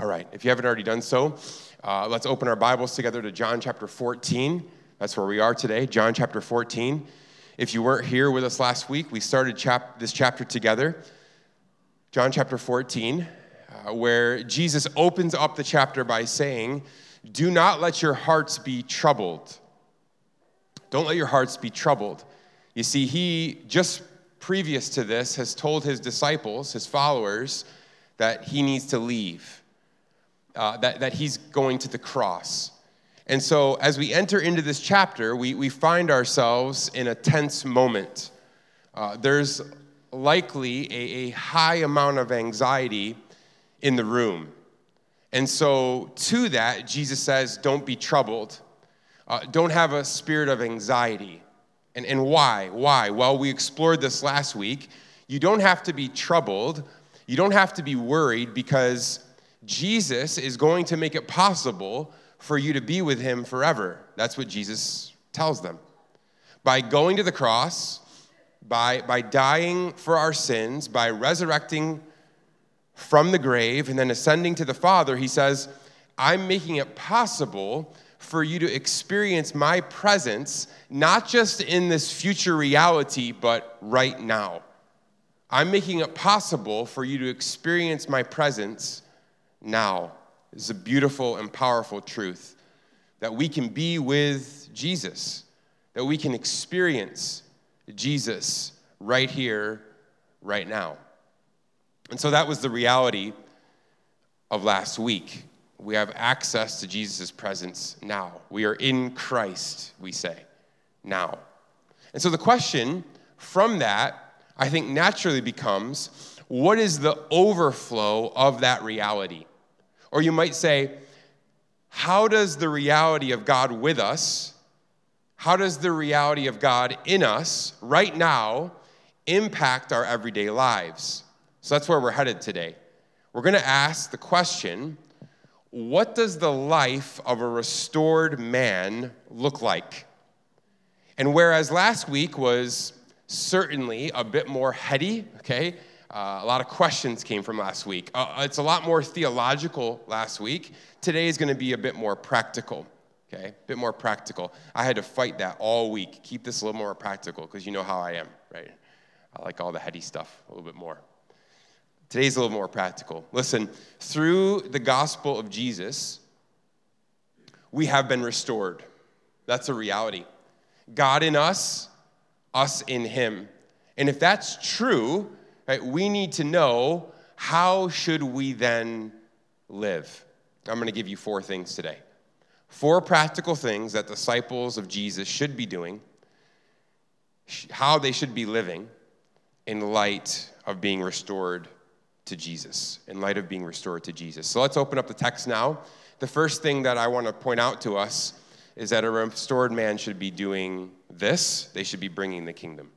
All right, if you haven't already done so, uh, let's open our Bibles together to John chapter 14. That's where we are today, John chapter 14. If you weren't here with us last week, we started chap- this chapter together, John chapter 14, uh, where Jesus opens up the chapter by saying, Do not let your hearts be troubled. Don't let your hearts be troubled. You see, he just previous to this has told his disciples, his followers, that he needs to leave, uh, that, that he's going to the cross. And so, as we enter into this chapter, we, we find ourselves in a tense moment. Uh, there's likely a, a high amount of anxiety in the room. And so, to that, Jesus says, Don't be troubled. Uh, don't have a spirit of anxiety. And, and why? Why? Well, we explored this last week. You don't have to be troubled, you don't have to be worried because Jesus is going to make it possible for you to be with him forever. That's what Jesus tells them. By going to the cross, by, by dying for our sins, by resurrecting from the grave, and then ascending to the Father, he says, I'm making it possible for you to experience my presence, not just in this future reality, but right now. I'm making it possible for you to experience my presence now. is a beautiful and powerful truth that we can be with Jesus, that we can experience Jesus right here, right now. And so that was the reality of last week. We have access to Jesus' presence now. We are in Christ, we say, now. And so the question from that, I think, naturally becomes what is the overflow of that reality? Or you might say, how does the reality of God with us, how does the reality of God in us right now impact our everyday lives? So that's where we're headed today. We're going to ask the question what does the life of a restored man look like? And whereas last week was certainly a bit more heady, okay? Uh, a lot of questions came from last week. Uh, it's a lot more theological last week. Today is going to be a bit more practical, okay? A bit more practical. I had to fight that all week. Keep this a little more practical because you know how I am, right? I like all the heady stuff a little bit more. Today's a little more practical. Listen, through the gospel of Jesus, we have been restored. That's a reality. God in us, us in Him. And if that's true, right, we need to know how should we then live. I'm going to give you four things today. Four practical things that disciples of Jesus should be doing, how they should be living in light of being restored to Jesus, in light of being restored to Jesus. So let's open up the text now. The first thing that I want to point out to us is that a restored man should be doing this. They should be bringing the kingdom.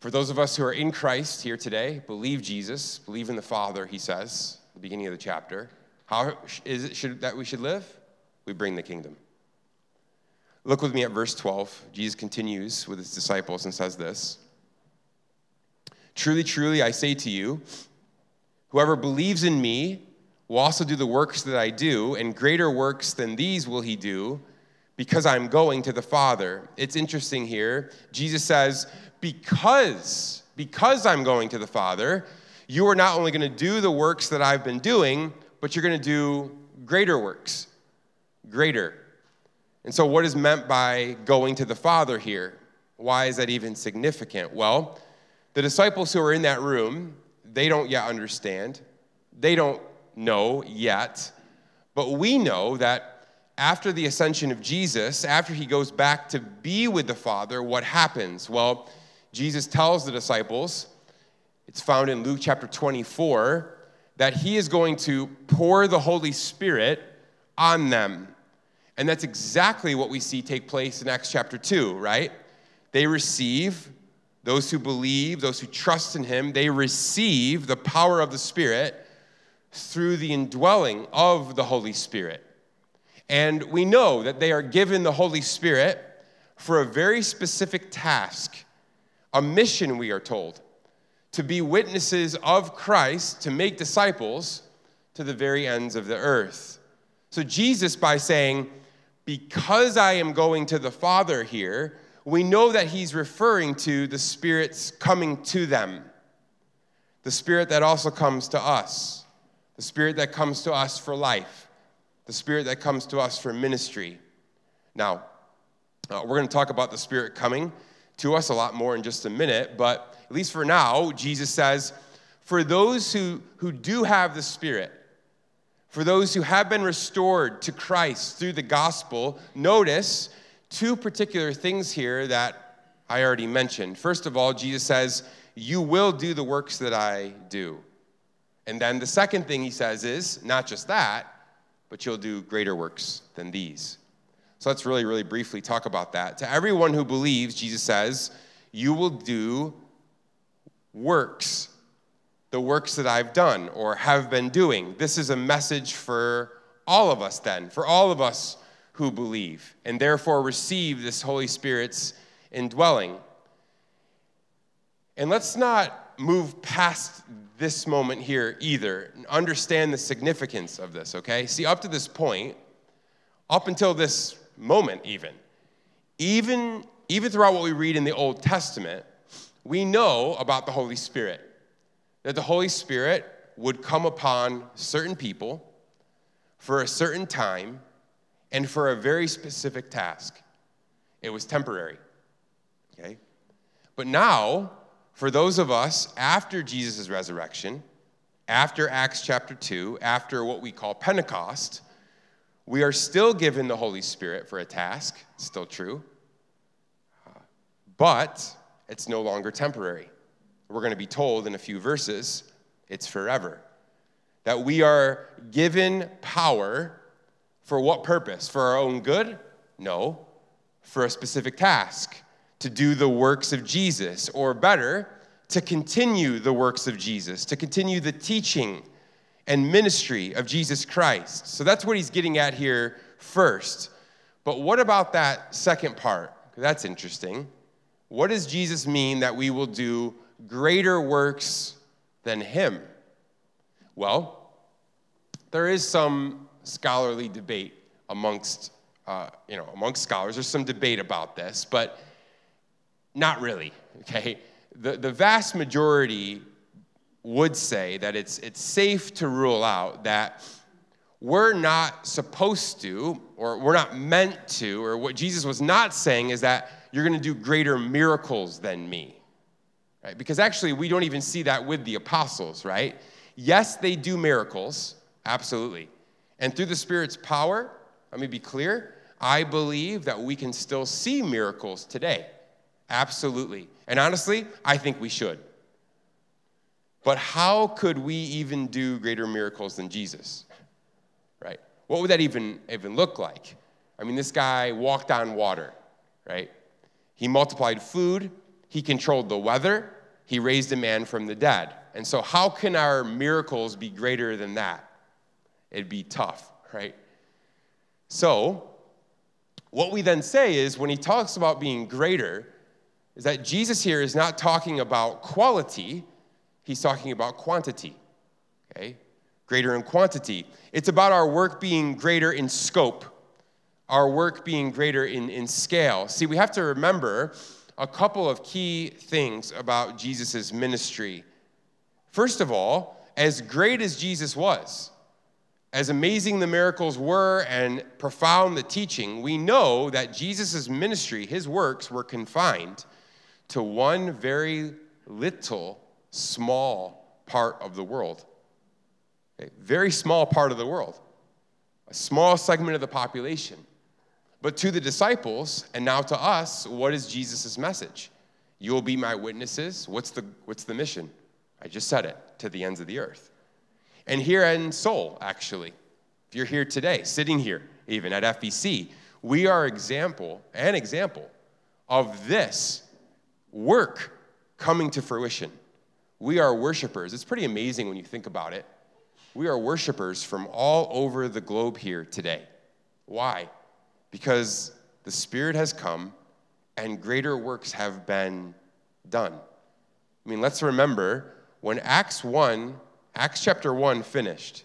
For those of us who are in Christ here today, believe Jesus, believe in the Father, he says, the beginning of the chapter. How is it should, that we should live? We bring the kingdom. Look with me at verse 12. Jesus continues with his disciples and says this Truly, truly, I say to you, whoever believes in me will also do the works that I do, and greater works than these will he do, because I'm going to the Father. It's interesting here. Jesus says, Because, because I'm going to the Father, you are not only going to do the works that I've been doing, but you're going to do greater works. Greater. And so, what is meant by going to the Father here? Why is that even significant? Well, the disciples who are in that room, they don't yet understand. They don't know yet. But we know that after the ascension of Jesus, after he goes back to be with the Father, what happens? Well, Jesus tells the disciples, it's found in Luke chapter 24, that he is going to pour the Holy Spirit on them. And that's exactly what we see take place in Acts chapter 2, right? They receive those who believe, those who trust in him, they receive the power of the Spirit through the indwelling of the Holy Spirit. And we know that they are given the Holy Spirit for a very specific task, a mission, we are told, to be witnesses of Christ, to make disciples, to the very ends of the earth. So, Jesus, by saying, Because I am going to the Father here, we know that he's referring to the Spirit's coming to them. The Spirit that also comes to us. The Spirit that comes to us for life. The Spirit that comes to us for ministry. Now, uh, we're going to talk about the Spirit coming to us a lot more in just a minute, but at least for now, Jesus says, for those who, who do have the Spirit, for those who have been restored to Christ through the gospel, notice two particular things here that I already mentioned. First of all, Jesus says, You will do the works that I do. And then the second thing he says is, not just that, but you'll do greater works than these. So let's really, really briefly talk about that. To everyone who believes, Jesus says, You will do works the works that I've done or have been doing. This is a message for all of us, then, for all of us who believe, and therefore receive this Holy Spirit's indwelling. And let's not move past this moment here either. Understand the significance of this, okay? See, up to this point, up until this moment, even, even, even throughout what we read in the Old Testament, we know about the Holy Spirit that the Holy Spirit would come upon certain people for a certain time and for a very specific task. It was temporary. Okay? But now, for those of us after Jesus' resurrection, after Acts chapter 2, after what we call Pentecost, we are still given the Holy Spirit for a task, still true, but it's no longer temporary we're going to be told in a few verses, it's forever. That we are given power for what purpose? For our own good? No, for a specific task to do the works of Jesus, or better, to continue the works of Jesus, to continue the teaching and ministry of Jesus Christ. So that's what he's getting at here first. But what about that second part? That's interesting. What does Jesus mean that we will do greater works than him? Well, there is some scholarly debate amongst, uh, you know, amongst scholars. There's some debate about this, but not really, okay? The, the vast majority would say that it's, it's safe to rule out that we're not supposed to, or we're not meant to, or what Jesus was not saying is that you're going to do greater miracles than me right? Because actually, we don't even see that with the apostles, right? Yes, they do miracles, absolutely. And through the Spirit's power, let me be clear, I believe that we can still see miracles today. Absolutely. And honestly, I think we should. But how could we even do greater miracles than Jesus? Right? What would that even, even look like? I mean, this guy walked on water, right? He multiplied food, he controlled the weather, he raised a man from the dead. And so, how can our miracles be greater than that? It'd be tough, right? So, what we then say is when he talks about being greater, is that Jesus here is not talking about quality, he's talking about quantity. Okay? Greater in quantity. It's about our work being greater in scope, our work being greater in, in scale. See, we have to remember a couple of key things about Jesus' ministry. First of all, as great as Jesus was, as amazing the miracles were and profound the teaching, we know that Jesus' ministry, his works, were confined to one very little, small part of the world. A very small part of the world, a small segment of the population. But to the disciples, and now to us, what is Jesus' message? You will be my witnesses. What's the, what's the mission? I just said it to the ends of the earth. And here in Seoul, actually, if you're here today, sitting here even at FBC, we are example, an example of this work coming to fruition. We are worshipers. It's pretty amazing when you think about it. We are worshipers from all over the globe here today. Why? because the Spirit has come and greater works have been done. I mean, let's remember when Acts 1, Acts chapter 1 finished,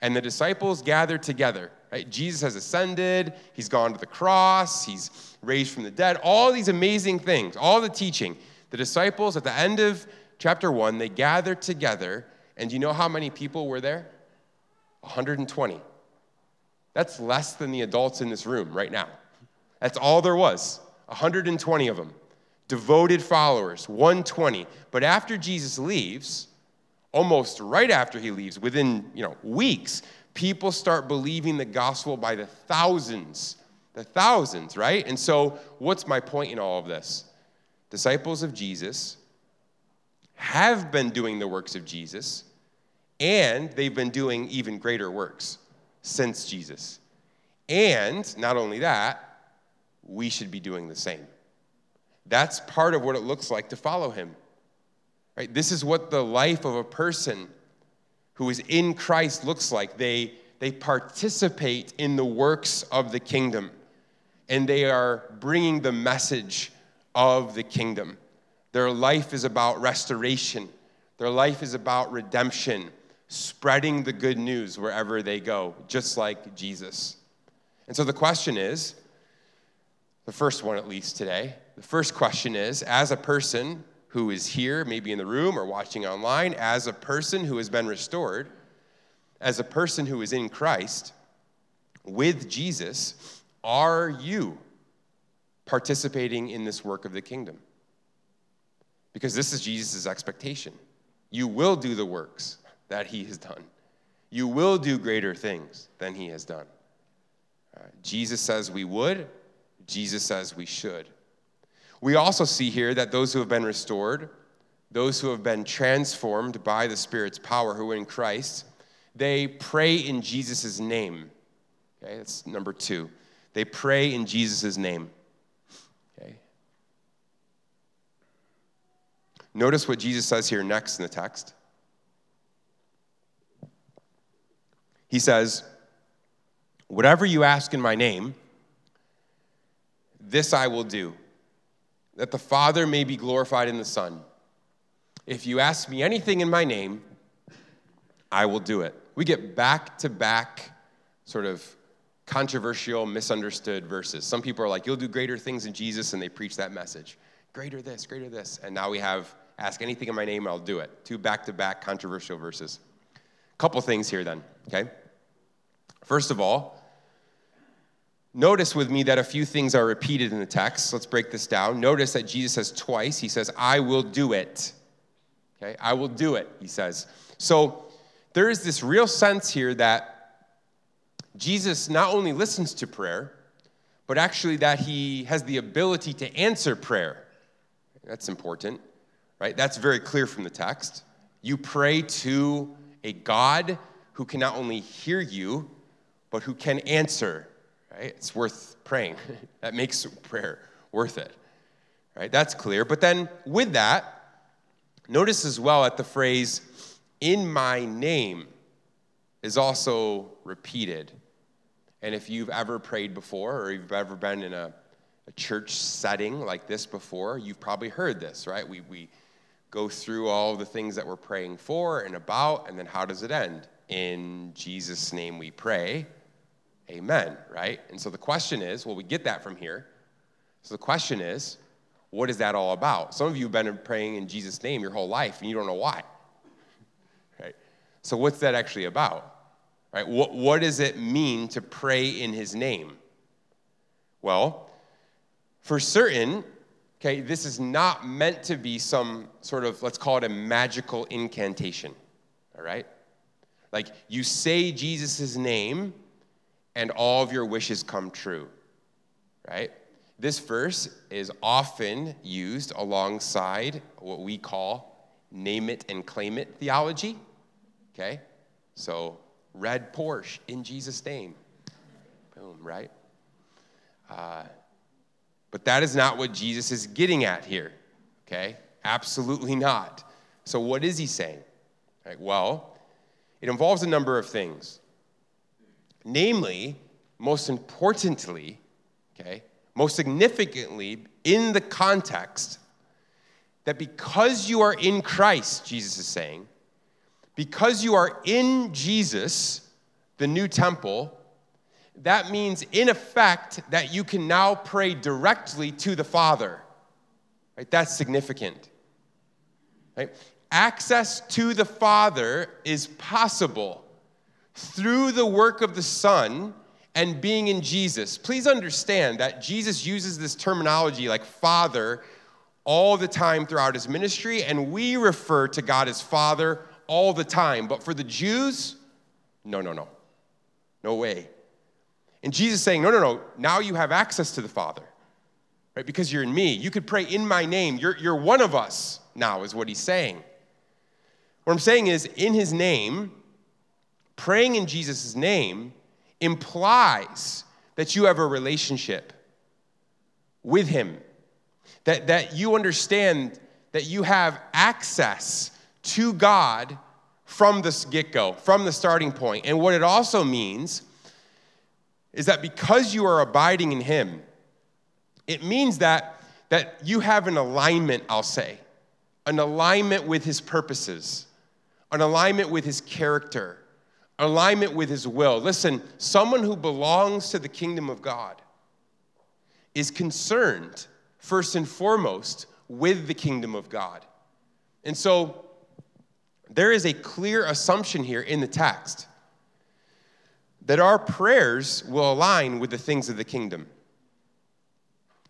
and the disciples gathered together. Right? Jesus has ascended, he's gone to the cross, he's raised from the dead, all these amazing things, all the teaching. The disciples at the end of chapter 1, they gathered together, and you know how many people were there? 120. That's less than the adults in this room right now. That's all there was. 120 of them. Devoted followers, 120. But after Jesus leaves, almost right after he leaves, within you know, weeks, people start believing the gospel by the thousands. The thousands, right? And so, what's my point in all of this? Disciples of Jesus have been doing the works of Jesus, and they've been doing even greater works since Jesus. And not only that, we should be doing the same. That's part of what it looks like to follow him. Right? This is what the life of a person who is in Christ looks like. They, they participate in the works of the kingdom, and they are bringing the message of the kingdom. Their life is about restoration, their life is about redemption, spreading the good news wherever they go, just like Jesus. And so the question is the first one, at least today, the first question is as a person who is here, maybe in the room or watching online, as a person who has been restored, as a person who is in Christ, with Jesus, are you participating in this work of the kingdom? Because this is Jesus' expectation. You will do the works that he has done, you will do greater things than he has done. Uh, Jesus says we would, Jesus says we should. We also see here that those who have been restored, those who have been transformed by the Spirit's power, who are in Christ, they pray in Jesus' name. Okay, that's number two. They pray in Jesus' name. Okay. Notice what Jesus says here next in the text. He says, Whatever you ask in my name, this I will do that the Father may be glorified in the Son. If you ask me anything in my name, I will do it. We get back to back sort of controversial, misunderstood verses. Some people are like, You'll do greater things in Jesus, and they preach that message. Greater this, greater this. And now we have, Ask anything in my name, I'll do it. Two back to back controversial verses. Couple things here then, okay? First of all, Notice with me that a few things are repeated in the text. Let's break this down. Notice that Jesus says twice, He says, I will do it. Okay, I will do it, He says. So there is this real sense here that Jesus not only listens to prayer, but actually that He has the ability to answer prayer. That's important, right? That's very clear from the text. You pray to a God who can not only hear you, but who can answer right? It's worth praying. that makes prayer worth it, right? That's clear. But then with that, notice as well that the phrase, in my name, is also repeated. And if you've ever prayed before or you've ever been in a, a church setting like this before, you've probably heard this, right? We, we go through all the things that we're praying for and about, and then how does it end? In Jesus' name we pray. Amen, right? And so the question is well, we get that from here. So the question is, what is that all about? Some of you have been praying in Jesus' name your whole life and you don't know why. Right? So what's that actually about? Right? What, what does it mean to pray in his name? Well, for certain, okay, this is not meant to be some sort of, let's call it a magical incantation. All right? Like you say Jesus' name and all of your wishes come true. Right? This verse is often used alongside what we call name it and claim it theology. Okay? So, red Porsche in Jesus' name. Boom, right? Uh, but that is not what Jesus is getting at here. Okay? Absolutely not. So, what is he saying? Right, well, it involves a number of things. Namely, most importantly, okay, most significantly, in the context that because you are in Christ, Jesus is saying, because you are in Jesus, the new temple, that means, in effect, that you can now pray directly to the Father. Right? That's significant. Right? Access to the Father is possible through the work of the Son and being in Jesus. Please understand that Jesus uses this terminology like Father all the time throughout his ministry, and we refer to God as Father all the time. But for the Jews, no, no, no. No way. And Jesus saying, no, no, no, now you have access to the Father, right? Because you're in me. You could pray in my name. You're, you're one of us now, is what he's saying. What I'm saying is, in his name, praying in Jesus' name implies that you have a relationship with him, that, that you understand that you have access to God from the get go, from the starting point. And what it also means is that because you are abiding in Him, it means that, that you have an alignment, I'll say, an alignment with His purposes, an alignment with His character, alignment with His will. Listen, someone who belongs to the kingdom of God is concerned, first and foremost, with the kingdom of God. And so there is a clear assumption here in the text that our prayers will align with the things of the kingdom.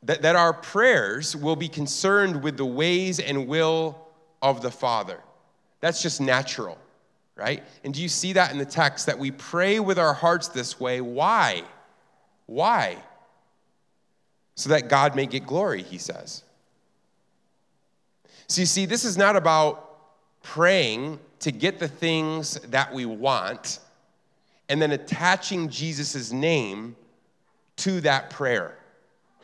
That, that our prayers will be concerned with the ways and will of the Father. That's just natural, right? And do you see that in the text that we pray with our hearts this way? Why? Why? So that God may get glory, he says. So you see, this is not about praying to get the things that we want and then attaching Jesus' name to that prayer.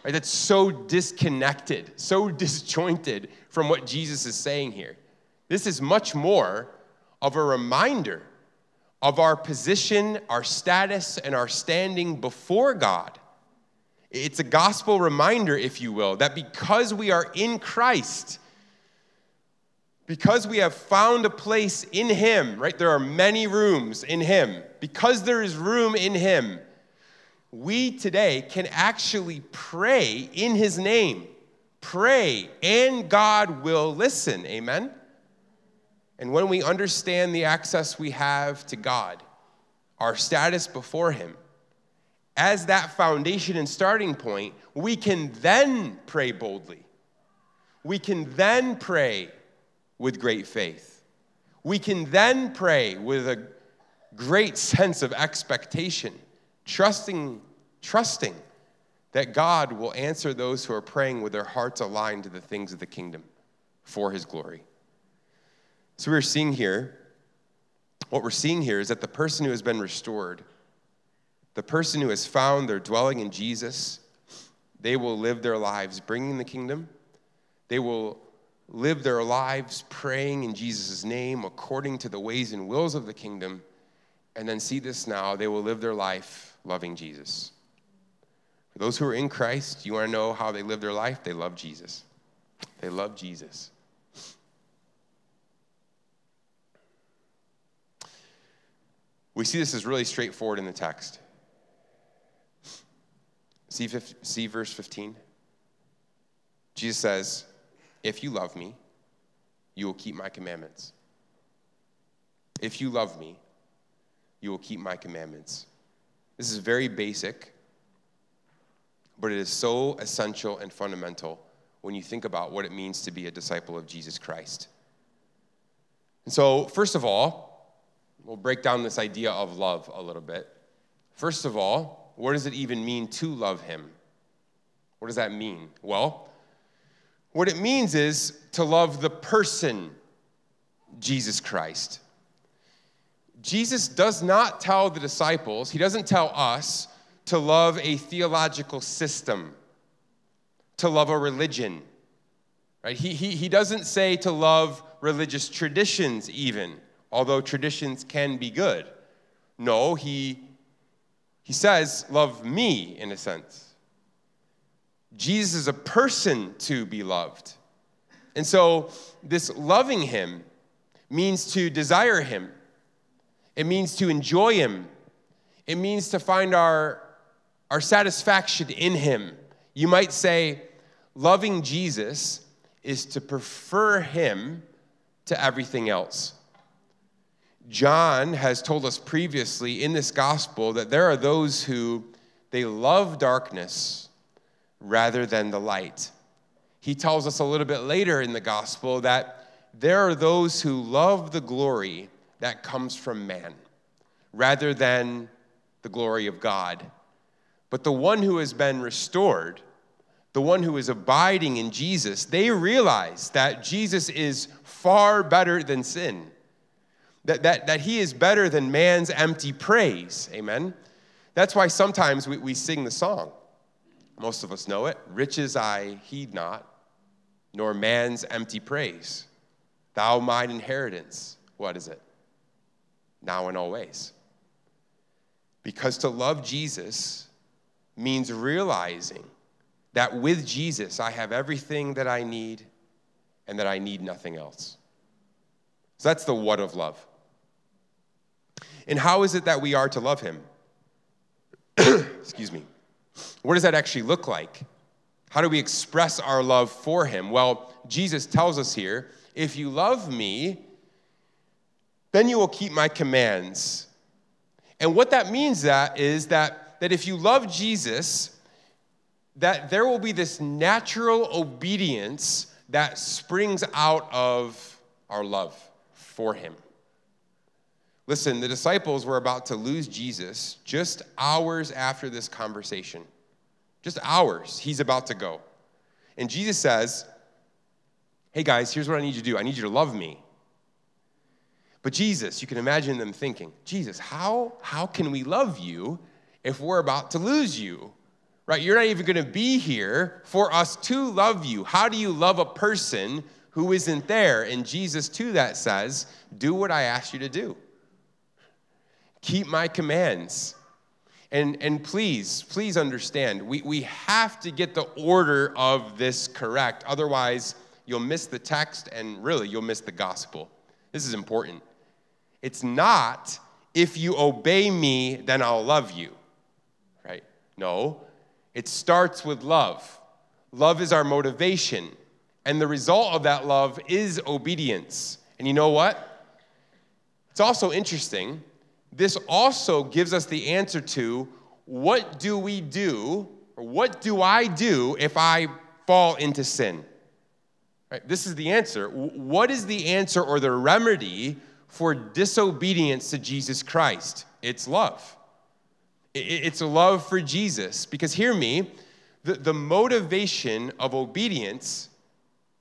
Right? That's so disconnected, so disjointed from what Jesus is saying here. This is much more of a reminder of our position, our status, and our standing before God. It's a gospel reminder, if you will, that because we are in Christ, because we have found a place in Him, right? There are many rooms in Him. Because there is room in Him, we today can actually pray in His name. Pray, and God will listen. Amen? And when we understand the access we have to God, our status before Him, as that foundation and starting point, we can then pray boldly. We can then pray with great faith. We can then pray with a great sense of expectation, trusting, trusting that God will answer those who are praying with their hearts aligned to the things of the kingdom for his glory. So we're seeing here, what we're seeing here is that the person who has been restored, the person who has found their dwelling in Jesus, they will live their lives bringing the kingdom. They will live their lives praying in Jesus' name according to the ways and wills of the kingdom, and then see this now, they will live their life loving Jesus. For those who are in Christ, you want to know how they live their life? They love Jesus. They love Jesus. We see this as really straightforward in the text. See, see verse 15? Jesus says, if you love me, you will keep my commandments. If you love me, you will keep my commandments. This is very basic, but it is so essential and fundamental when you think about what it means to be a disciple of Jesus Christ. And so, first of all, we'll break down this idea of love a little bit. First of all, what does it even mean to love him? What does that mean? Well, what it means is to love the person, Jesus Christ. Jesus does not tell the disciples, he doesn't tell us to love a theological system, to love a religion. Right? He, he, he doesn't say to love religious traditions, even, although traditions can be good. No, he, he says, love me in a sense. Jesus is a person to be loved. And so, this loving him means to desire him, it means to enjoy him, it means to find our, our satisfaction in Him. You might say, loving Jesus is to prefer Him to everything else. John has told us previously in this gospel that there are those who they love darkness rather than the light. He tells us a little bit later in the gospel that there are those who love the glory that comes from man rather than the glory of God. But the one who has been restored, the one who is abiding in Jesus, they realize that Jesus is far better than sin that, that, that he is better than man's empty praise. Amen. That's why sometimes we, we sing the song. Most of us know it. Riches I heed not, nor man's empty praise. Thou mine inheritance. What is it? Now and always. Because to love Jesus means realizing that with Jesus I have everything that I need and that I need nothing else. So that's the what of love. And how is it that we are to love him? Excuse me. What does that actually look like? How do we express our love for him? Well, Jesus tells us here if you love me, then you will keep my commands. And what that means that is that, that if you love Jesus, that there will be this natural obedience that springs out of our love for him. Listen, the disciples were about to lose Jesus just hours after this conversation. Just hours. He's about to go. And Jesus says, Hey guys, here's what I need you to do I need you to love me. But Jesus, you can imagine them thinking, Jesus, how, how can we love you if we're about to lose you? Right? You're not even going to be here for us to love you. How do you love a person who isn't there? And Jesus, to that, says, Do what I asked you to do keep my commands. And, and please, please understand, we, we have to get the order of this correct. Otherwise, you'll miss the text and really you'll miss the gospel. This is important. It's not, if you obey me, then I'll love you, right? No, it starts with love. Love is our motivation. And the result of that love is obedience. And you know what? It's also interesting this also gives us the answer to what do we do, or what do I do if I fall into sin? Right, this is the answer. What is the answer or the remedy for disobedience to Jesus Christ? It's love. It's a love for Jesus. Because hear me, the, the motivation of obedience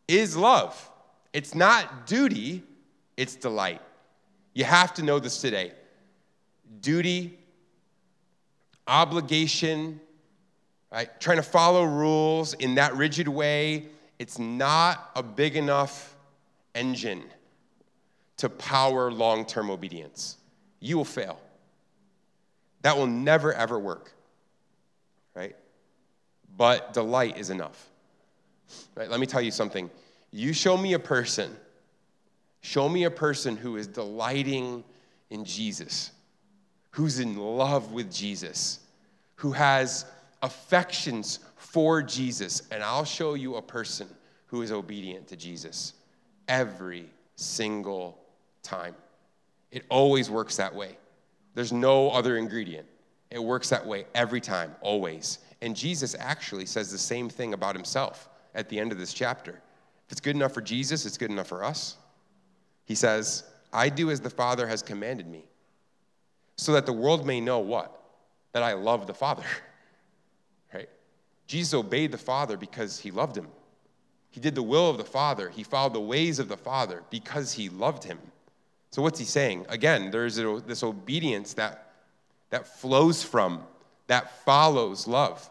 is love. It's not duty, it's delight. You have to know this today duty, obligation, right? Trying to follow rules in that rigid way, it's not a big enough engine to power long term obedience. You will fail. That will never, ever work, right? But delight is enough. Right? Let me tell you something. You show me a person, show me a person who is delighting in Jesus who's in love with Jesus, who has affections for Jesus. And I'll show you a person who is obedient to Jesus every single time. It always works that way. There's no other ingredient. It works that way every time, always. And Jesus actually says the same thing about himself at the end of this chapter. If it's good enough for Jesus, it's good enough for us. He says, I do as the Father has commanded me so that the world may know what? That I love the Father. Right? Jesus obeyed the Father because he loved him. He did the will of the Father. He followed the ways of the Father because he loved him. So, what's he saying? Again, there's this obedience that, that flows from, that follows love.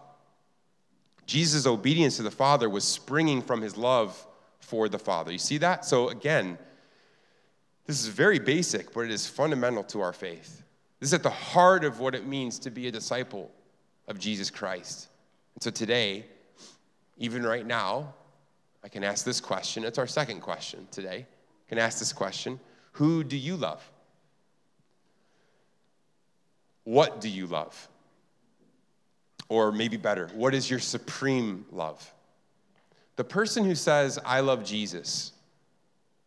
Jesus' obedience to the Father was springing from his love for the Father. You see that? So, again, this is very basic, but it is fundamental to our faith. This is at the heart of what it means to be a disciple of Jesus Christ. And so today, even right now, I can ask this question. It's our second question today. I can ask this question Who do you love? what do you love? Or maybe better, what is your supreme love? The person who says, I love Jesus,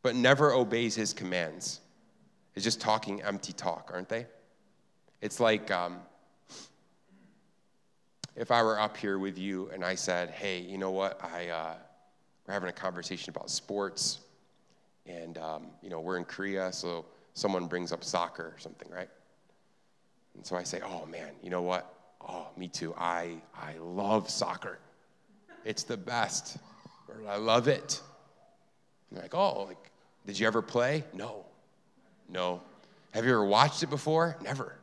but never obeys his commands, is just talking empty talk, aren't they? It's like um, if I were up here with you and I said, hey, you know what? I, uh, we're having a conversation about sports, and, um, you know, we're in Korea, so someone brings up soccer or something, right? And so I say, oh man, you know what? Oh, me too. I, I love soccer. It's the best. I love it. And like, oh, like, did you ever play? No. No. Have you ever watched it before? Never.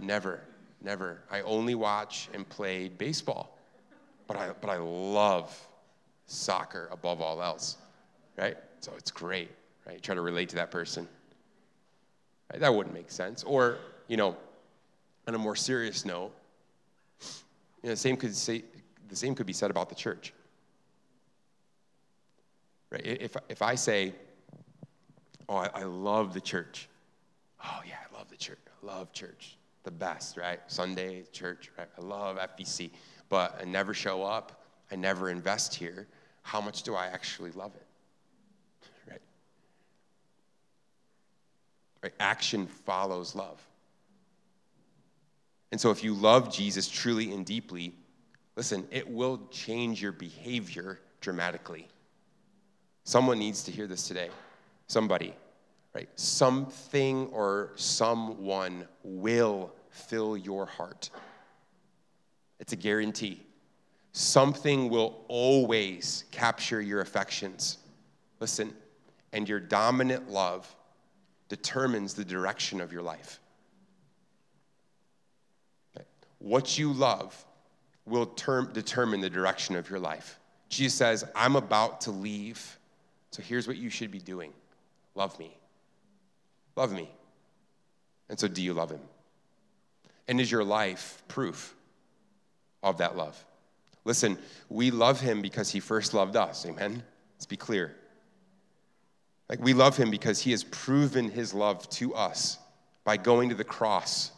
Never. Never. I only watch and played baseball. But I, but I love soccer above all else, right? So it's great, right? Try to relate to that person. Right? That wouldn't make sense. Or, you know, on a more serious note, you know, the same could say, the same could be said about the church. Right? If, if I say, oh, I, I love the church. Oh, yeah, I love the church. I love church. The best, right? Sunday, church, right? I love FBC. But I never show up. I never invest here. How much do I actually love it? Right? Right? Action follows love. And so if you love Jesus truly and deeply, listen, it will change your behavior dramatically. Someone needs to hear this today. Somebody, right? Something or someone will fill your heart. It's a guarantee. Something will always capture your affections. Listen, and your dominant love determines the direction of your life. What you love will term, determine the direction of your life. Jesus says, I'm about to leave so here's what you should be doing love me. Love me. And so, do you love him? And is your life proof of that love? Listen, we love him because he first loved us. Amen? Let's be clear. Like, we love him because he has proven his love to us by going to the cross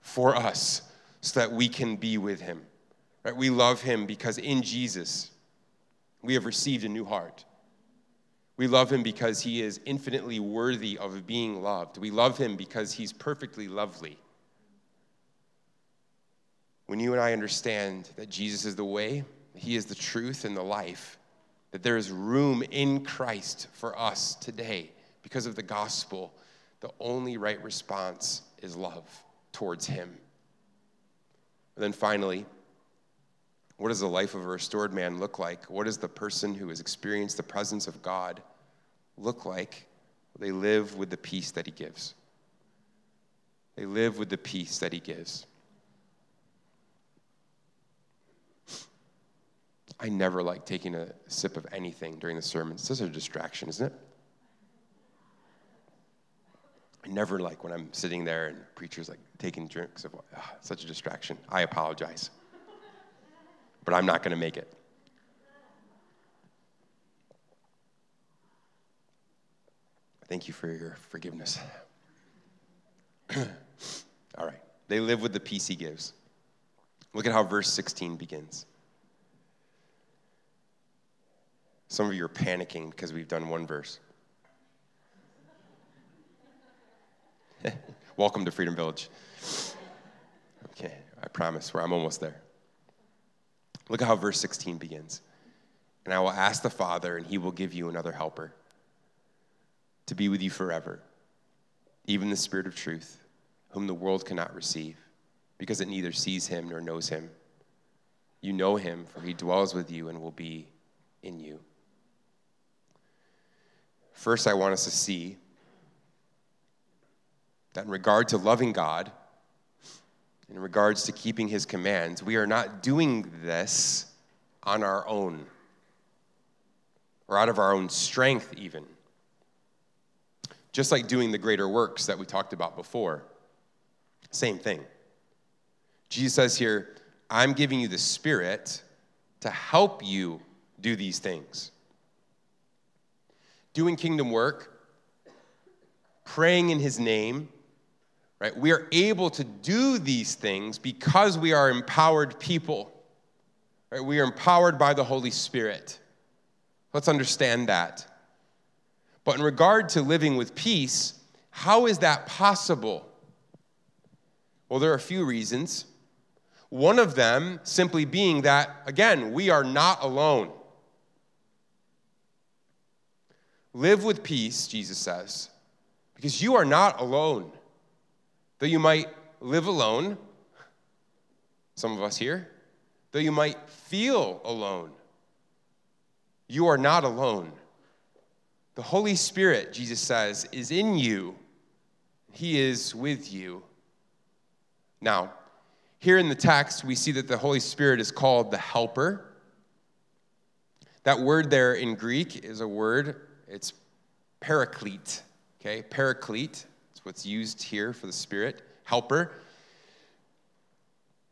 for us so that we can be with him. Right? We love him because in Jesus, we have received a new heart. We love him because he is infinitely worthy of being loved. We love him because he's perfectly lovely. When you and I understand that Jesus is the way, he is the truth and the life, that there is room in Christ for us today because of the gospel, the only right response is love towards him. And then finally, what does the life of a restored man look like? What does the person who has experienced the presence of God look like? They live with the peace that he gives. They live with the peace that he gives. I never like taking a sip of anything during the sermon. It's just a distraction, isn't it? I never like when I'm sitting there and preacher's like taking drinks of oh, such a distraction. I apologize. But I'm not going to make it. Thank you for your forgiveness. All right. They live with the peace he gives. Look at how verse 16 begins. Some of you are panicking because we've done one verse. Welcome to Freedom Village. Okay, I promise, I'm almost there. Look at how verse 16 begins. And I will ask the Father, and he will give you another helper to be with you forever, even the Spirit of truth, whom the world cannot receive, because it neither sees him nor knows him. You know him, for he dwells with you and will be in you. First, I want us to see that in regard to loving God, in regards to keeping his commands, we are not doing this on our own or out of our own strength, even. Just like doing the greater works that we talked about before. Same thing. Jesus says here, I'm giving you the Spirit to help you do these things. Doing kingdom work, praying in His name, Right? We are able to do these things because we are empowered people. Right? We are empowered by the Holy Spirit. Let's understand that. But in regard to living with peace, how is that possible? Well, there are a few reasons. One of them simply being that, again, we are not alone. Live with peace, Jesus says, because you are not alone. Though you might live alone, some of us here, though you might feel alone, you are not alone. The Holy Spirit, Jesus says, is in you, He is with you. Now, here in the text, we see that the Holy Spirit is called the Helper. That word there in Greek is a word, it's paraclete, okay? Paraclete. It's what's used here for the Spirit. Helper.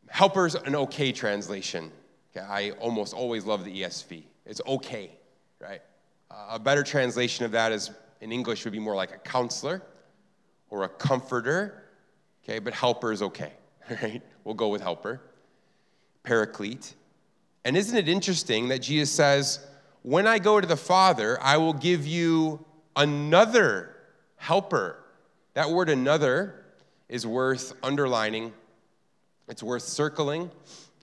Helper's an okay translation. Okay? I almost always love the ESV. It's okay, right? Uh, a better translation of that is in English would be more like a counselor or a comforter, okay? But helper is okay, right? We'll go with helper. Paraclete. And isn't it interesting that Jesus says, When I go to the Father, I will give you another helper that word another is worth underlining, it's worth circling,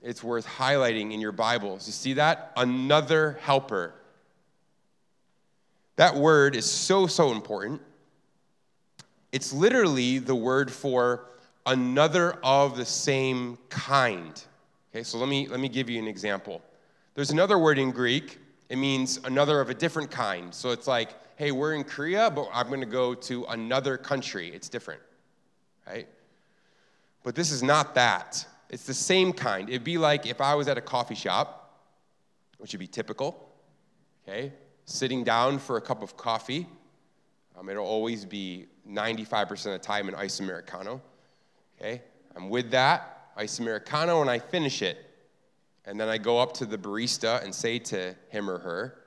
it's worth highlighting in your Bibles. You see that? Another helper. That word is so, so important. It's literally the word for another of the same kind. Okay, so let me, let me give you an example. There's another word in Greek, it means another of a different kind. So it's like hey, we're in Korea, but I'm going to go to another country. It's different, right? But this is not that. It's the same kind. It'd be like if I was at a coffee shop, which would be typical, okay, sitting down for a cup of coffee. Um, it'll always be 95% of the time an ice Americano, okay? I'm with that, ice Americano, and I finish it. And then I go up to the barista and say to him or her,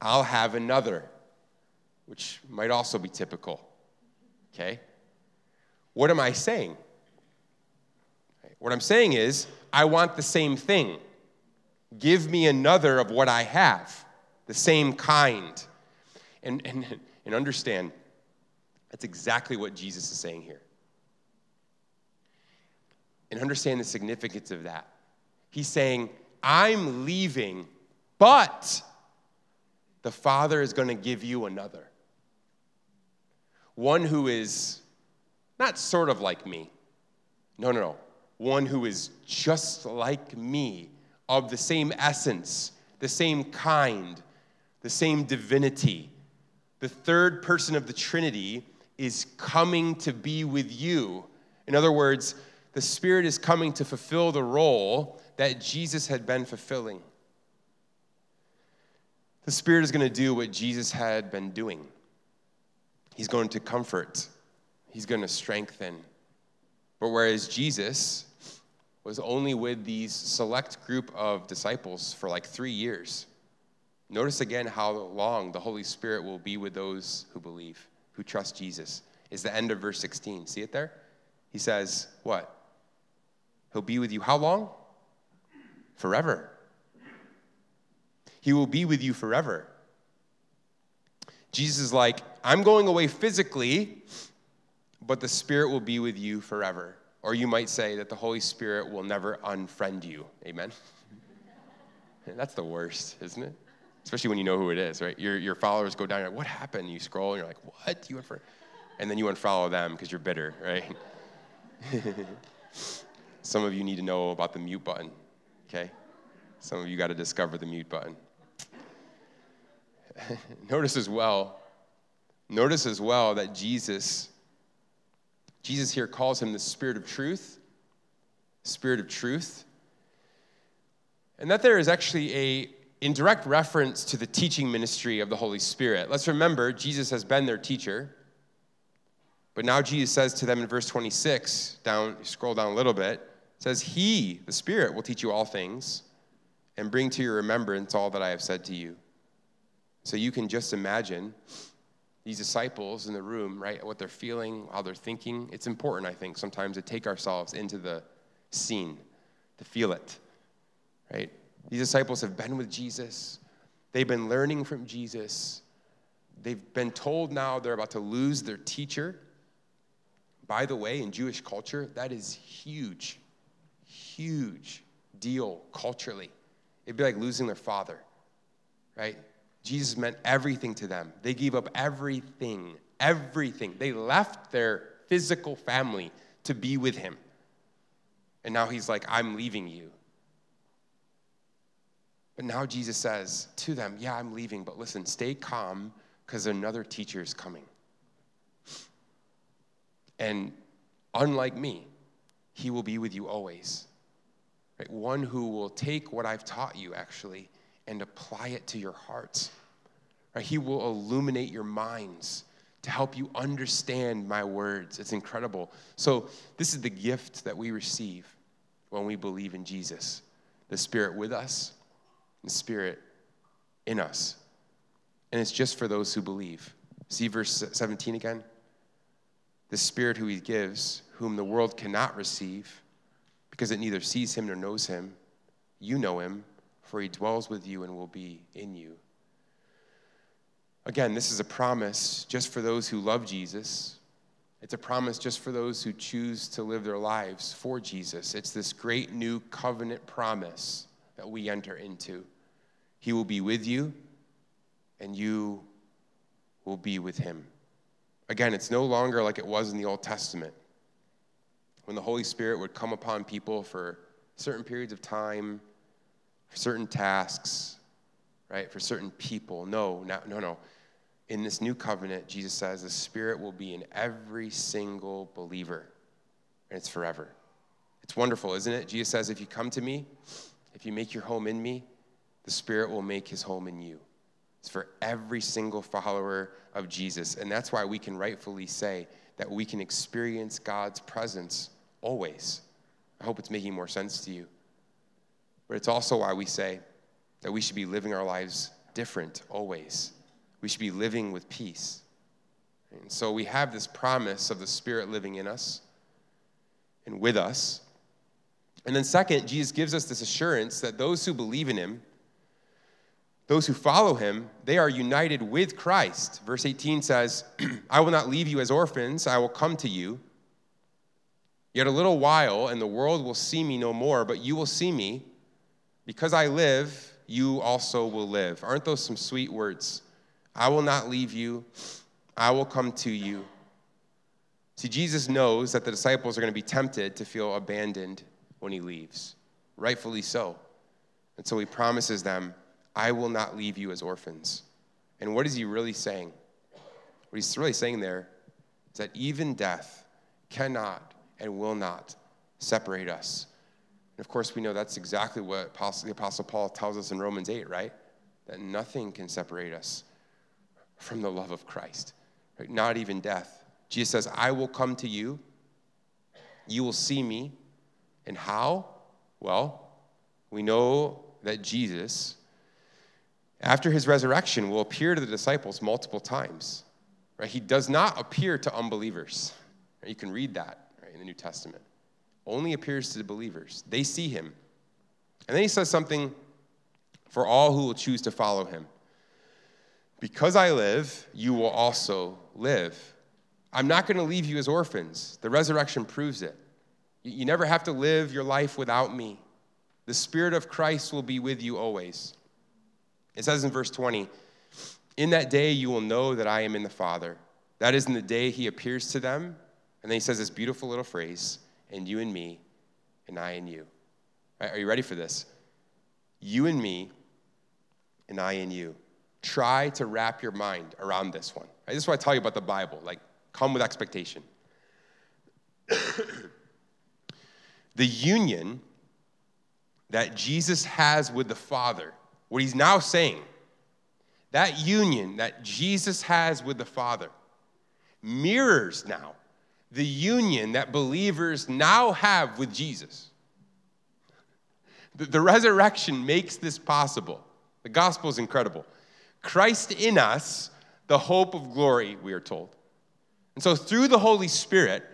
I'll have another which might also be typical. Okay? What am I saying? What I'm saying is, I want the same thing. Give me another of what I have, the same kind. And, and, and understand, that's exactly what Jesus is saying here. And understand the significance of that. He's saying, I'm leaving, but the Father is going to give you another one who is not sort of like me. No, no, no. One who is just like me, of the same essence, the same kind, the same divinity. The third person of the Trinity is coming to be with you. In other words, the Spirit is coming to fulfill the role that Jesus had been fulfilling. The Spirit is going to do what Jesus had been doing. He's going to comfort, He's going to strengthen. But whereas Jesus was only with these select group of disciples for like three years, notice again how long the Holy Spirit will be with those who believe, who trust Jesus. Is the end of verse 16. See it there? He says, What? He'll be with you how long? Forever. He will be with you forever. Jesus is like, I'm going away physically, but the Spirit will be with you forever. Or you might say that the Holy Spirit will never unfriend you. Amen? That's the worst, isn't it? Especially when you know who it is, right? Your, your followers go down, you're like, what happened? You scroll, and you're like, what? You unfriend? And then you unfollow them because you're bitter, right? Some of you need to know about the mute button, okay? Some of you got to discover the mute button. notice as well, notice as well that Jesus, Jesus here calls him the Spirit of truth, Spirit of truth, and that there is actually a in direct reference to the teaching ministry of the Holy Spirit. Let's remember, Jesus has been their teacher. But now Jesus says to them in verse 26, down, scroll down a little bit, says, He, the Spirit, will teach you all things and bring to your remembrance all that I have said to you. So you can just imagine these disciples in the room, right? What they're feeling, how they're thinking. It's important, I think, sometimes to take ourselves into the scene, to feel it, right? These disciples have been with Jesus, they've been learning from Jesus. They've been told now they're about to lose their teacher. By the way, in Jewish culture, that is huge, huge deal culturally. It'd be like losing their father, right? Jesus meant everything to them. They gave up everything, everything. They left their physical family to be with him. And now he's like, I'm leaving you. But now Jesus says to them, Yeah, I'm leaving, but listen, stay calm because another teacher is coming. And unlike me, he will be with you always. Right? One who will take what I've taught you, actually, and apply it to your hearts. Right? He will illuminate your minds to help you understand my words. It's incredible. So, this is the gift that we receive when we believe in Jesus the Spirit with us, the Spirit in us. And it's just for those who believe. See verse 17 again? The Spirit who He gives, whom the world cannot receive, because it neither sees Him nor knows Him. You know Him for he dwells with you and will be in you. Again, this is a promise just for those who love Jesus. It's a promise just for those who choose to live their lives for Jesus. It's this great new covenant promise that we enter into. He will be with you, and you will be with him. Again, it's no longer like it was in the Old Testament when the Holy Spirit would come upon people for certain periods of time for certain tasks, right? For certain people. No, no, no, no. In this new covenant, Jesus says the Spirit will be in every single believer, and it's forever. It's wonderful, isn't it? Jesus says, if you come to me, if you make your home in me, the Spirit will make his home in you. It's for every single follower of Jesus. And that's why we can rightfully say that we can experience God's presence always. I hope it's making more sense to you. But it's also why we say that we should be living our lives different always. We should be living with peace. And so we have this promise of the Spirit living in us and with us. And then, second, Jesus gives us this assurance that those who believe in him, those who follow him, they are united with Christ. Verse 18 says, I will not leave you as orphans, I will come to you. Yet a little while, and the world will see me no more, but you will see me. Because I live, you also will live. Aren't those some sweet words? I will not leave you, I will come to you. See, Jesus knows that the disciples are going to be tempted to feel abandoned when he leaves, rightfully so. And so he promises them, I will not leave you as orphans. And what is he really saying? What he's really saying there is that even death cannot and will not separate us and of course, we know that's exactly what the Apostle Paul tells us in Romans 8, right? That nothing can separate us from the love of Christ, right? not even death. Jesus says, I will come to you, you will see me. And how? Well, we know that Jesus, after his resurrection, will appear to the disciples multiple times. Right? He does not appear to unbelievers. You can read that in the New Testament only appears to the believers. They see him. And then he says something for all who will choose to follow him. Because I live, you will also live. I'm not going to leave you as orphans. The resurrection proves it. You never have to live your life without me. The Spirit of Christ will be with you always. It says in verse 20, In that day you will know that I am in the Father. That is in the day he appears to them. And then he says this beautiful little phrase and you and me, and I and you. Right, are you ready for this? You and me, and I and you. Try to wrap your mind around this one. Right, this is what I tell you about the Bible. Like, come with expectation. the union that Jesus has with the Father, what he's now saying, that union that Jesus has with the Father mirrors now the union that believers now have with Jesus. The, resurrection makes this possible. The gospel is incredible. Christ in us, the hope of glory, we are told. And so through the Holy Spirit,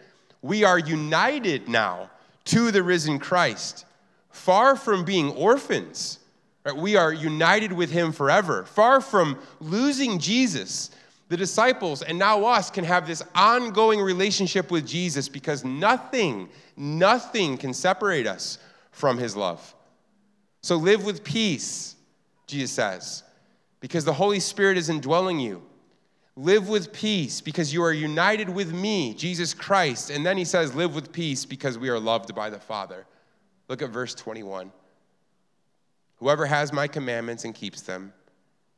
we are united now to the risen Christ, far from being orphans. Right? We are united with him forever, far from losing Jesus. The disciples and now us can have this ongoing relationship with Jesus because nothing, nothing can separate us from his love. So live with peace, Jesus says, because the Holy Spirit is indwelling you. Live with peace because you are united with me, Jesus Christ. And then he says, Live with peace because we are loved by the Father. Look at verse 21. Whoever has my commandments and keeps them,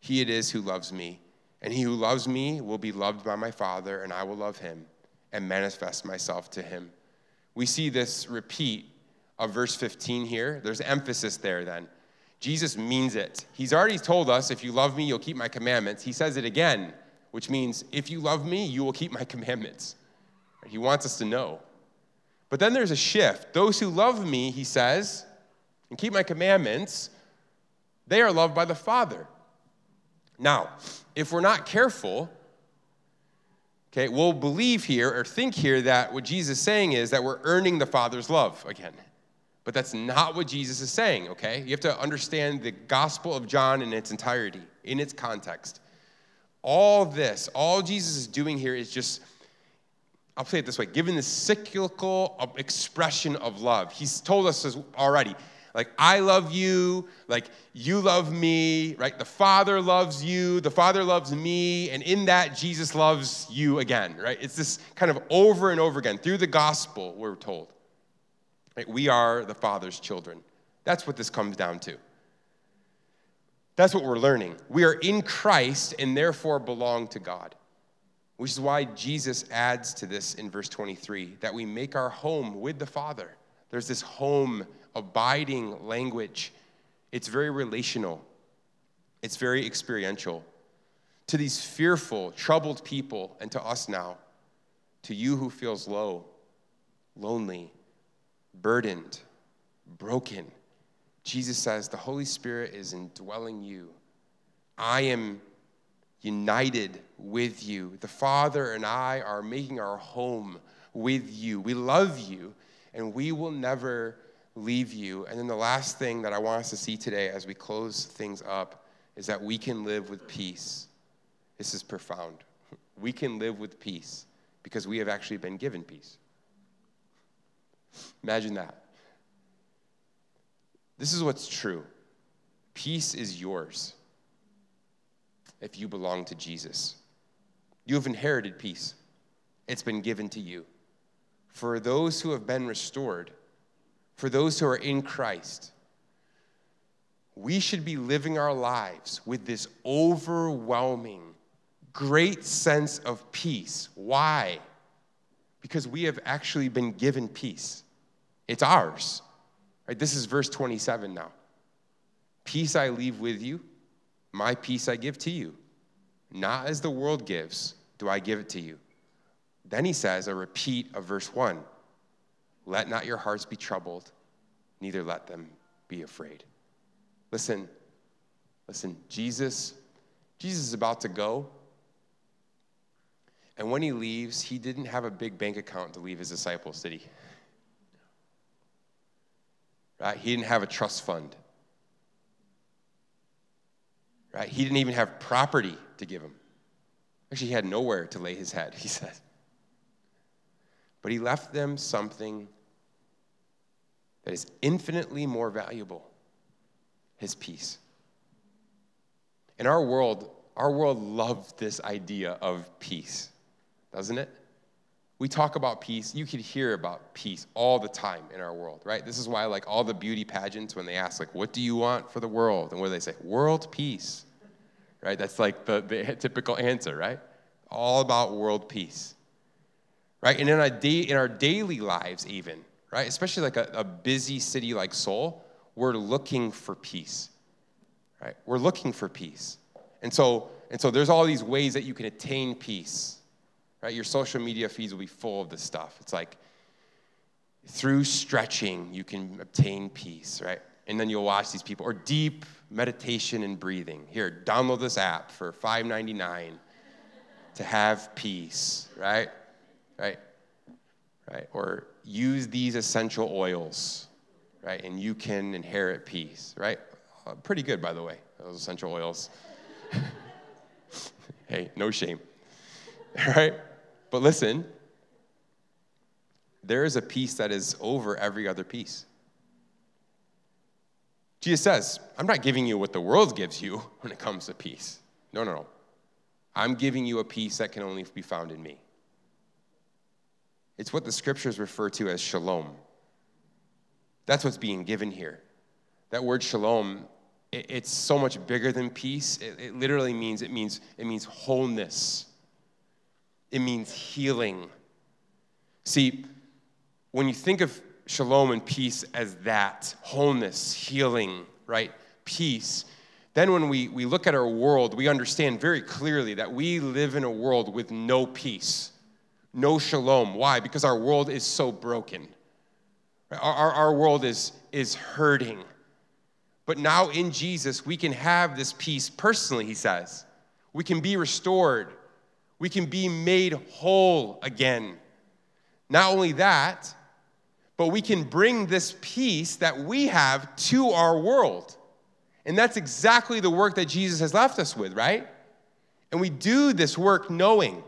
he it is who loves me. And he who loves me will be loved by my Father, and I will love him and manifest myself to him. We see this repeat of verse 15 here. There's emphasis there then. Jesus means it. He's already told us, if you love me, you'll keep my commandments. He says it again which means if you love me, you will keep my commandments. He wants us to know. But then there's a shift. Those who love me, he says, and keep my commandments, they are loved by the Father. Now, if we're not careful, okay, we'll believe here or think here that what Jesus is saying is that we're earning the Father's love again. But that's not what Jesus is saying, okay? You have to understand the Gospel of John in its entirety, in its context. All this, all Jesus is doing here is just, I'll say it this way, given the cyclical expression of love. He's told us already, like, I love you, like, you love me, right? The Father loves you, the Father loves me, and in that, Jesus loves you again, right? It's this kind of over and over again. Through the gospel, we're told. Right? We are the Father's children. That's what this comes down to. That's what we're learning. We are in Christ and therefore belong to God, which is why Jesus adds to this in verse 23 that we make our home with the Father. There's this home, abiding language. It's very relational, it's very experiential. To these fearful, troubled people, and to us now, to you who feels low, lonely, burdened, broken Jesus says, The Holy Spirit is indwelling you. I am united with you. The Father and I are making our home with you. We love you, and we will never leave you. And then the last thing that I want us to see today as we close things up is that we can live with peace. This is profound. We can live with peace because we have actually been given peace. Imagine that. This is what's true peace is yours if you belong to Jesus. You have inherited peace, it's been given to you. For those who have been restored, for those who are in Christ, we should be living our lives with this overwhelming, great sense of peace. Why? Because we have actually been given peace. It's ours. Right, this is verse 27 now. Peace I leave with you, my peace I give to you. Not as the world gives, do I give it to you. Then he says, a repeat of verse 1 Let not your hearts be troubled, neither let them be afraid. Listen, listen, Jesus, Jesus is about to go. And when he leaves, he didn't have a big bank account to leave his disciples, did he? Right? He didn't have a trust fund. Right? He didn't even have property to give him. Actually, he had nowhere to lay his head, he said. But he left them something that is infinitely more valuable his peace. In our world, our world loves this idea of peace, doesn't it? we talk about peace. You could hear about peace all the time in our world, right? This is why, like, all the beauty pageants, when they ask, like, what do you want for the world? And what do they say? World peace, right? That's like the, the typical answer, right? All about world peace, right? And in our, day, in our daily lives, even, right? Especially like a, a busy city like Seoul, we're looking for peace, right? We're looking for peace. And so, and so there's all these ways that you can attain peace right? Your social media feeds will be full of this stuff. It's like through stretching, you can obtain peace, right? And then you'll watch these people, or deep meditation and breathing. Here, download this app for $5.99. to have peace, right? Right? Right? Or use these essential oils, right? And you can inherit peace, right? Uh, pretty good, by the way, those essential oils. hey, no shame, right? But listen, there is a peace that is over every other peace. Jesus says, I'm not giving you what the world gives you when it comes to peace. No, no, no. I'm giving you a peace that can only be found in me. It's what the scriptures refer to as shalom. That's what's being given here. That word shalom, it's so much bigger than peace. It, literally means it means it means wholeness. It means healing. See, when you think of shalom and peace as that wholeness, healing, right? Peace. Then, when we, we look at our world, we understand very clearly that we live in a world with no peace, no shalom. Why? Because our world is so broken. Our, our, our world is, is hurting. But now in Jesus, we can have this peace personally, he says. We can be restored, we can be made whole again. Not only that, but we can bring this peace that we have to our world. And that's exactly the work that Jesus has left us with, right? And we do this work knowing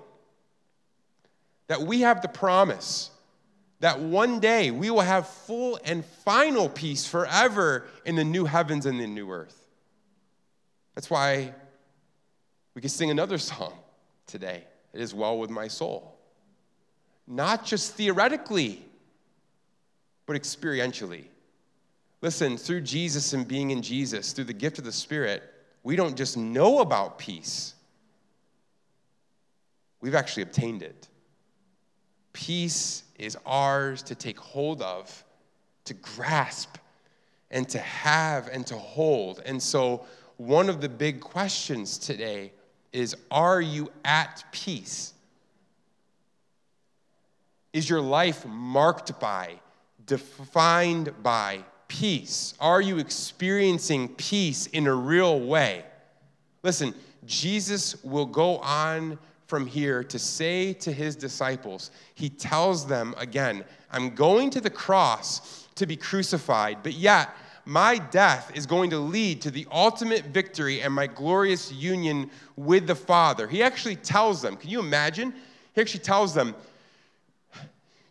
that we have the promise that one day we will have full and final peace forever in the new heavens and the new earth. That's why we can sing another song today. It is well with my soul. Not just theoretically, but experientially. Listen, through Jesus and being in Jesus, through the gift of the Spirit, we don't just know about peace, we've actually obtained it. Peace is ours to take hold of, to grasp, and to have and to hold. And so, one of the big questions today is Are you at peace? Is your life marked by defined by peace? Are you experiencing peace in a real way? Listen, Jesus will go on from here to say to his disciples, he tells them again, I'm going to the cross to be crucified, but yet my death is going to lead to the ultimate victory and my glorious union with the Father. He actually tells them, can you imagine? He actually tells them,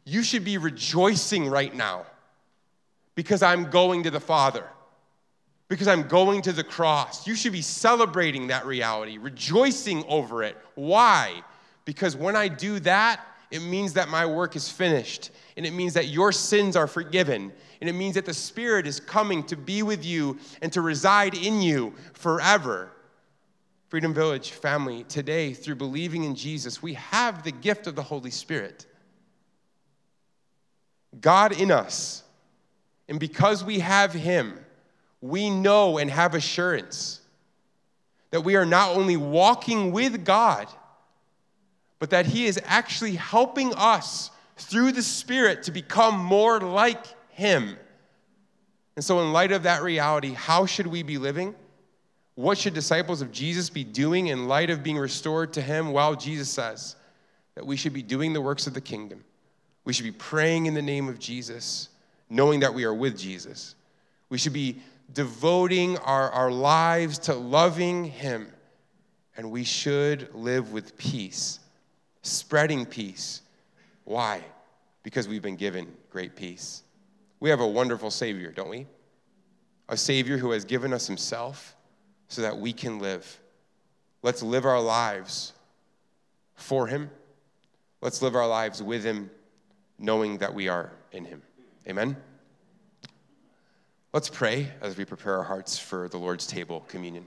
you should be rejoicing right now because I'm going to the Father, because I'm going to the cross. You should be celebrating that reality, rejoicing over it. Why? Because when I do that, it means that my work is finished, and it means that your sins are forgiven, and it means that the Spirit is coming to be with you and to reside in you forever. Freedom Village family, today, through believing in Jesus, we have the gift of the Holy Spirit. God in us. And because we have Him, we know and have assurance that we are not only walking with God, but that He is actually helping us through the Spirit to become more like Him. And so, in light of that reality, how should we be living? What should disciples of Jesus be doing in light of being restored to Him? Well, Jesus says that we should be doing the works of the kingdom. We should be praying in the name of Jesus, knowing that we are with Jesus. We should be devoting our, our lives to loving Him. And we should live with peace, spreading peace. Why? Because we've been given great peace. We have a wonderful Savior, don't we? A Savior who has given us Himself so that we can live. Let's live our lives for Him. Let's live our lives with Him knowing that we are in Him. Amen? Let's pray as we prepare our hearts for the Lord's table communion.